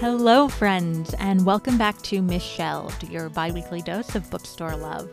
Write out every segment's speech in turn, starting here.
Hello, friends, and welcome back to Miss Shelved, your bi weekly dose of bookstore love.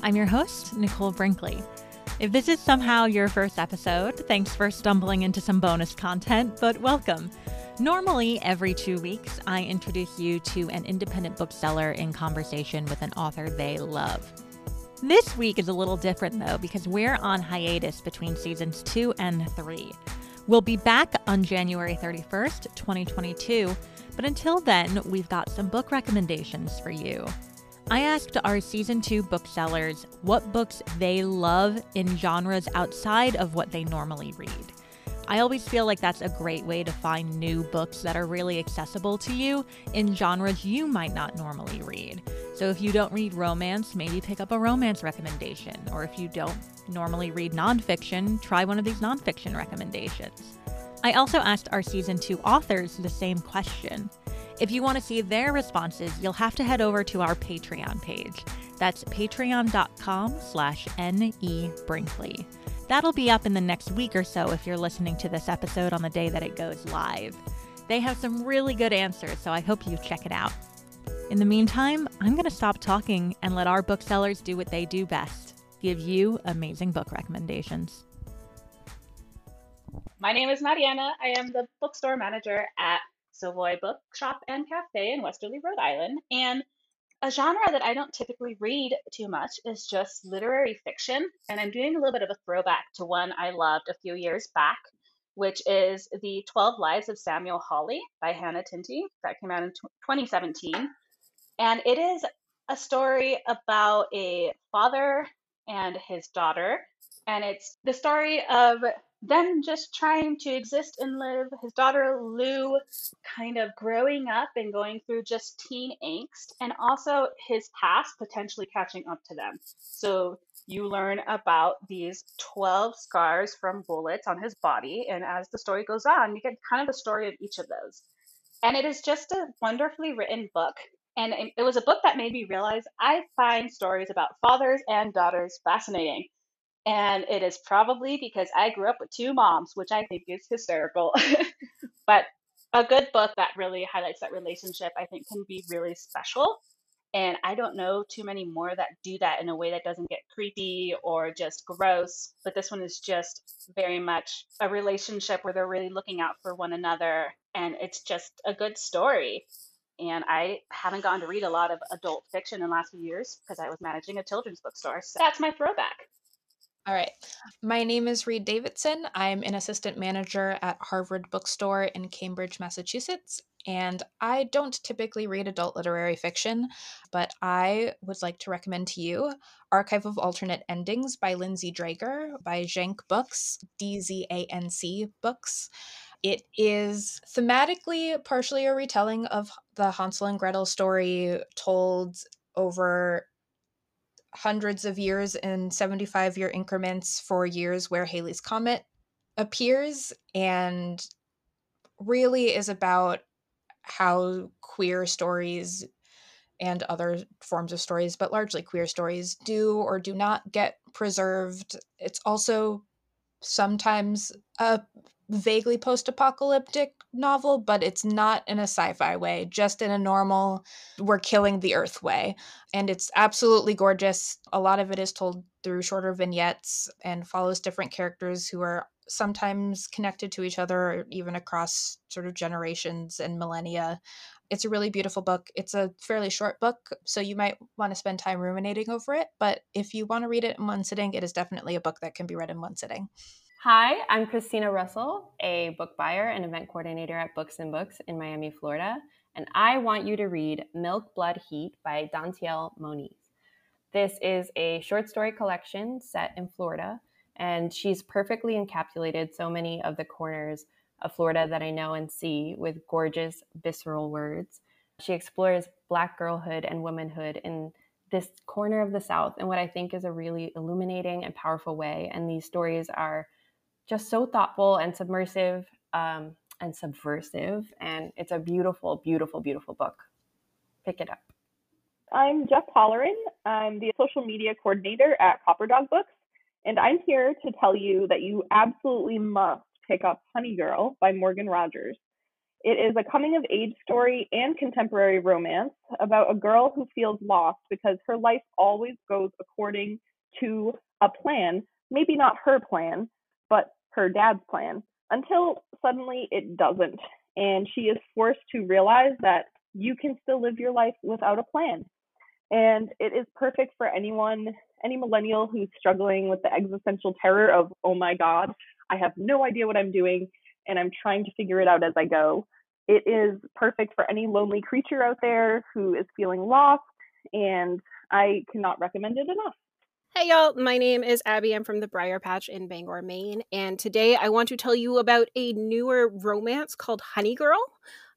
I'm your host, Nicole Brinkley. If this is somehow your first episode, thanks for stumbling into some bonus content, but welcome. Normally, every two weeks, I introduce you to an independent bookseller in conversation with an author they love. This week is a little different, though, because we're on hiatus between seasons two and three. We'll be back on January 31st, 2022 but until then, we've got some book recommendations for you. I asked our season two booksellers what books they love in genres outside of what they normally read. I always feel like that's a great way to find new books that are really accessible to you in genres you might not normally read. So if you don't read romance, maybe pick up a romance recommendation. Or if you don't normally read nonfiction, try one of these nonfiction recommendations. I also asked our season two authors the same question. If you want to see their responses, you'll have to head over to our Patreon page. That's patreon.com slash nebrinkley. That'll be up in the next week or so if you're listening to this episode on the day that it goes live. They have some really good answers, so I hope you check it out. In the meantime, I'm going to stop talking and let our booksellers do what they do best give you amazing book recommendations. My name is Mariana. I am the bookstore manager at Savoy Bookshop and Cafe in Westerly, Rhode Island. And a genre that I don't typically read too much is just literary fiction. And I'm doing a little bit of a throwback to one I loved a few years back, which is The 12 Lives of Samuel Hawley by Hannah Tinti that came out in 2017. And it is a story about a father and his daughter. And it's the story of them just trying to exist and live. His daughter Lou kind of growing up and going through just teen angst, and also his past potentially catching up to them. So you learn about these 12 scars from bullets on his body, and as the story goes on, you get kind of the story of each of those. And it is just a wonderfully written book. And it was a book that made me realize I find stories about fathers and daughters fascinating and it is probably because I grew up with two moms, which I think is hysterical. but a good book that really highlights that relationship, I think, can be really special. And I don't know too many more that do that in a way that doesn't get creepy or just gross. But this one is just very much a relationship where they're really looking out for one another. And it's just a good story. And I haven't gone to read a lot of adult fiction in the last few years because I was managing a children's bookstore. So that's my throwback. All right. My name is Reed Davidson. I'm an assistant manager at Harvard Bookstore in Cambridge, Massachusetts. And I don't typically read adult literary fiction, but I would like to recommend to you Archive of Alternate Endings by Lindsay Drager by Dzanc Books, D Z A N C Books. It is thematically partially a retelling of the Hansel and Gretel story told over hundreds of years in 75 year increments for years where Halley's Comet appears and really is about how queer stories and other forms of stories, but largely queer stories, do or do not get preserved. It's also sometimes a vaguely post apocalyptic novel, but it's not in a sci fi way, just in a normal, we're killing the earth way. And it's absolutely gorgeous. A lot of it is told through shorter vignettes and follows different characters who are sometimes connected to each other, or even across sort of generations and millennia. It's a really beautiful book. It's a fairly short book, so you might want to spend time ruminating over it. But if you want to read it in one sitting, it is definitely a book that can be read in one sitting. Hi, I'm Christina Russell, a book buyer and event coordinator at Books and Books in Miami, Florida, and I want you to read Milk, Blood, Heat by Dantiel Moniz. This is a short story collection set in Florida, and she's perfectly encapsulated so many of the corners of Florida that I know and see with gorgeous, visceral words. She explores Black girlhood and womanhood in this corner of the South in what I think is a really illuminating and powerful way. And these stories are just so thoughtful and submersive um, and subversive. And it's a beautiful, beautiful, beautiful book. Pick it up. I'm Jeff Holleran. I'm the social media coordinator at Copper Dog Books, and I'm here to tell you that you absolutely must pick up Honey Girl by Morgan Rogers. It is a coming of age story and contemporary romance about a girl who feels lost because her life always goes according to a plan, maybe not her plan, but her dad's plan, until suddenly it doesn't. And she is forced to realize that you can still live your life without a plan. And it is perfect for anyone, any millennial who's struggling with the existential terror of, oh my God, I have no idea what I'm doing and I'm trying to figure it out as I go. It is perfect for any lonely creature out there who is feeling lost, and I cannot recommend it enough. Hey y'all, my name is Abby. I'm from the Briar Patch in Bangor, Maine, and today I want to tell you about a newer romance called Honey Girl.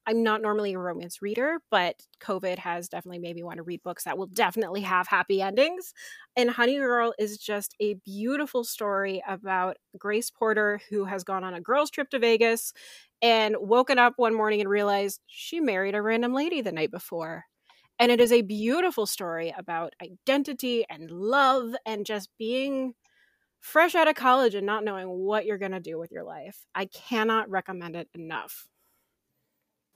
I'm not normally a romance reader, but COVID has definitely made me want to read books that will definitely have happy endings. And Honey Girl is just a beautiful story about Grace Porter, who has gone on a girls' trip to Vegas and woken up one morning and realized she married a random lady the night before. And it is a beautiful story about identity and love and just being fresh out of college and not knowing what you're going to do with your life. I cannot recommend it enough.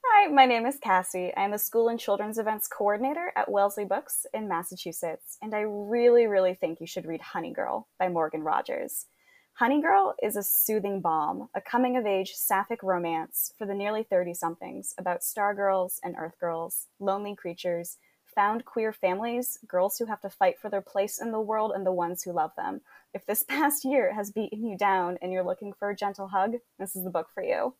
Hi, my name is Cassie. I'm the School and Children's Events Coordinator at Wellesley Books in Massachusetts, and I really, really think you should read Honey Girl by Morgan Rogers. Honey Girl is a soothing balm, a coming of age sapphic romance for the nearly 30 somethings about stargirls and earthgirls, lonely creatures, found queer families, girls who have to fight for their place in the world, and the ones who love them. If this past year has beaten you down and you're looking for a gentle hug, this is the book for you.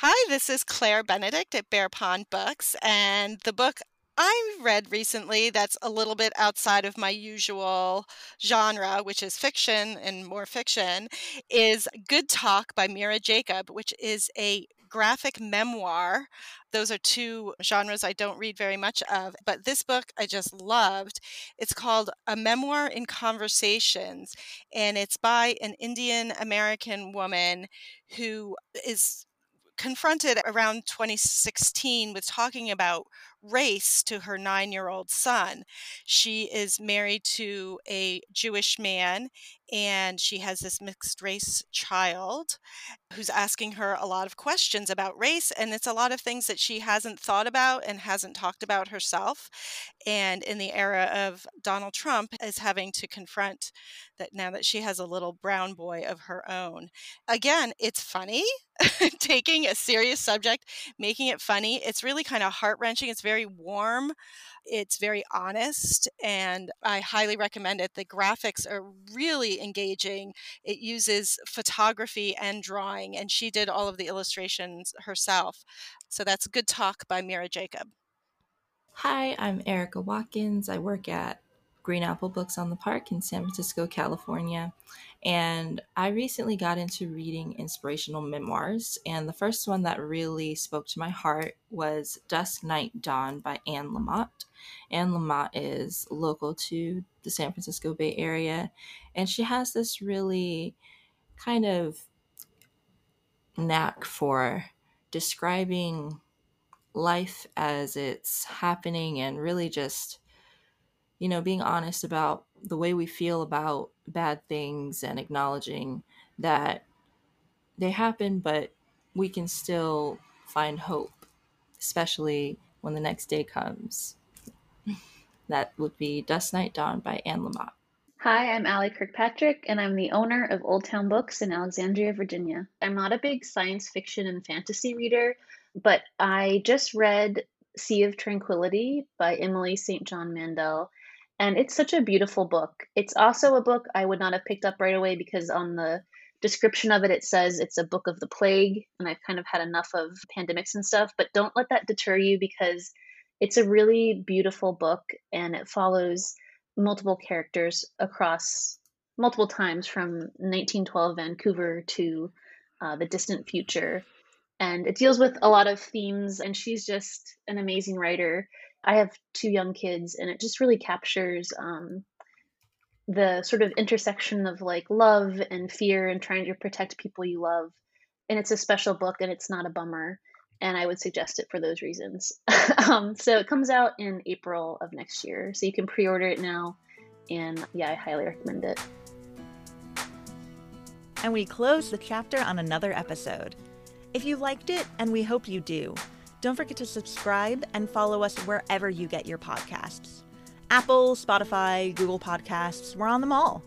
Hi, this is Claire Benedict at Bear Pond Books, and the book I read recently that's a little bit outside of my usual genre, which is fiction and more fiction, is Good Talk by Mira Jacob, which is a graphic memoir. Those are two genres I don't read very much of, but this book I just loved. It's called A Memoir in Conversations, and it's by an Indian American woman who is confronted around 2016 with talking about race to her nine year old son. She is married to a Jewish man and she has this mixed race child who's asking her a lot of questions about race. And it's a lot of things that she hasn't thought about and hasn't talked about herself. And in the era of Donald Trump, is having to confront that now that she has a little brown boy of her own. Again, it's funny taking a serious subject, making it funny. It's really kind of heart wrenching. It's very warm. It's very honest, and I highly recommend it. The graphics are really engaging. It uses photography and drawing, and she did all of the illustrations herself. So that's Good Talk by Mira Jacob. Hi, I'm Erica Watkins. I work at Green Apple Books on the Park in San Francisco, California. And I recently got into reading inspirational memoirs. And the first one that really spoke to my heart was Dusk Night Dawn by Anne Lamott. Anne Lamott is local to the San Francisco Bay Area. And she has this really kind of knack for describing life as it's happening and really just you know, being honest about the way we feel about bad things and acknowledging that they happen, but we can still find hope, especially when the next day comes. that would be Dusk Night Dawn by Anne Lamott. Hi, I'm Allie Kirkpatrick, and I'm the owner of Old Town Books in Alexandria, Virginia. I'm not a big science fiction and fantasy reader, but I just read Sea of Tranquility by Emily St. John Mandel, and it's such a beautiful book. It's also a book I would not have picked up right away because on the description of it, it says it's a book of the plague, and I've kind of had enough of pandemics and stuff. But don't let that deter you because it's a really beautiful book and it follows multiple characters across multiple times from 1912 Vancouver to uh, the distant future. And it deals with a lot of themes, and she's just an amazing writer. I have two young kids, and it just really captures um, the sort of intersection of like love and fear and trying to protect people you love. And it's a special book, and it's not a bummer. And I would suggest it for those reasons. um, so it comes out in April of next year, so you can pre-order it now. And yeah, I highly recommend it. And we close the chapter on another episode. If you liked it, and we hope you do, don't forget to subscribe and follow us wherever you get your podcasts. Apple, Spotify, Google Podcasts, we're on them all.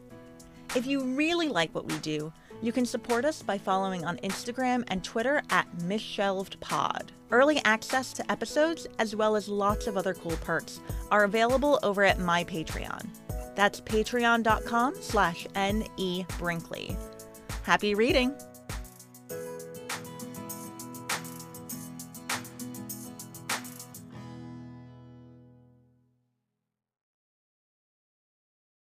If you really like what we do, you can support us by following on Instagram and Twitter at MissShelvedPod. Early access to episodes, as well as lots of other cool perks, are available over at my Patreon. That's patreon.com slash N-E Brinkley. Happy reading!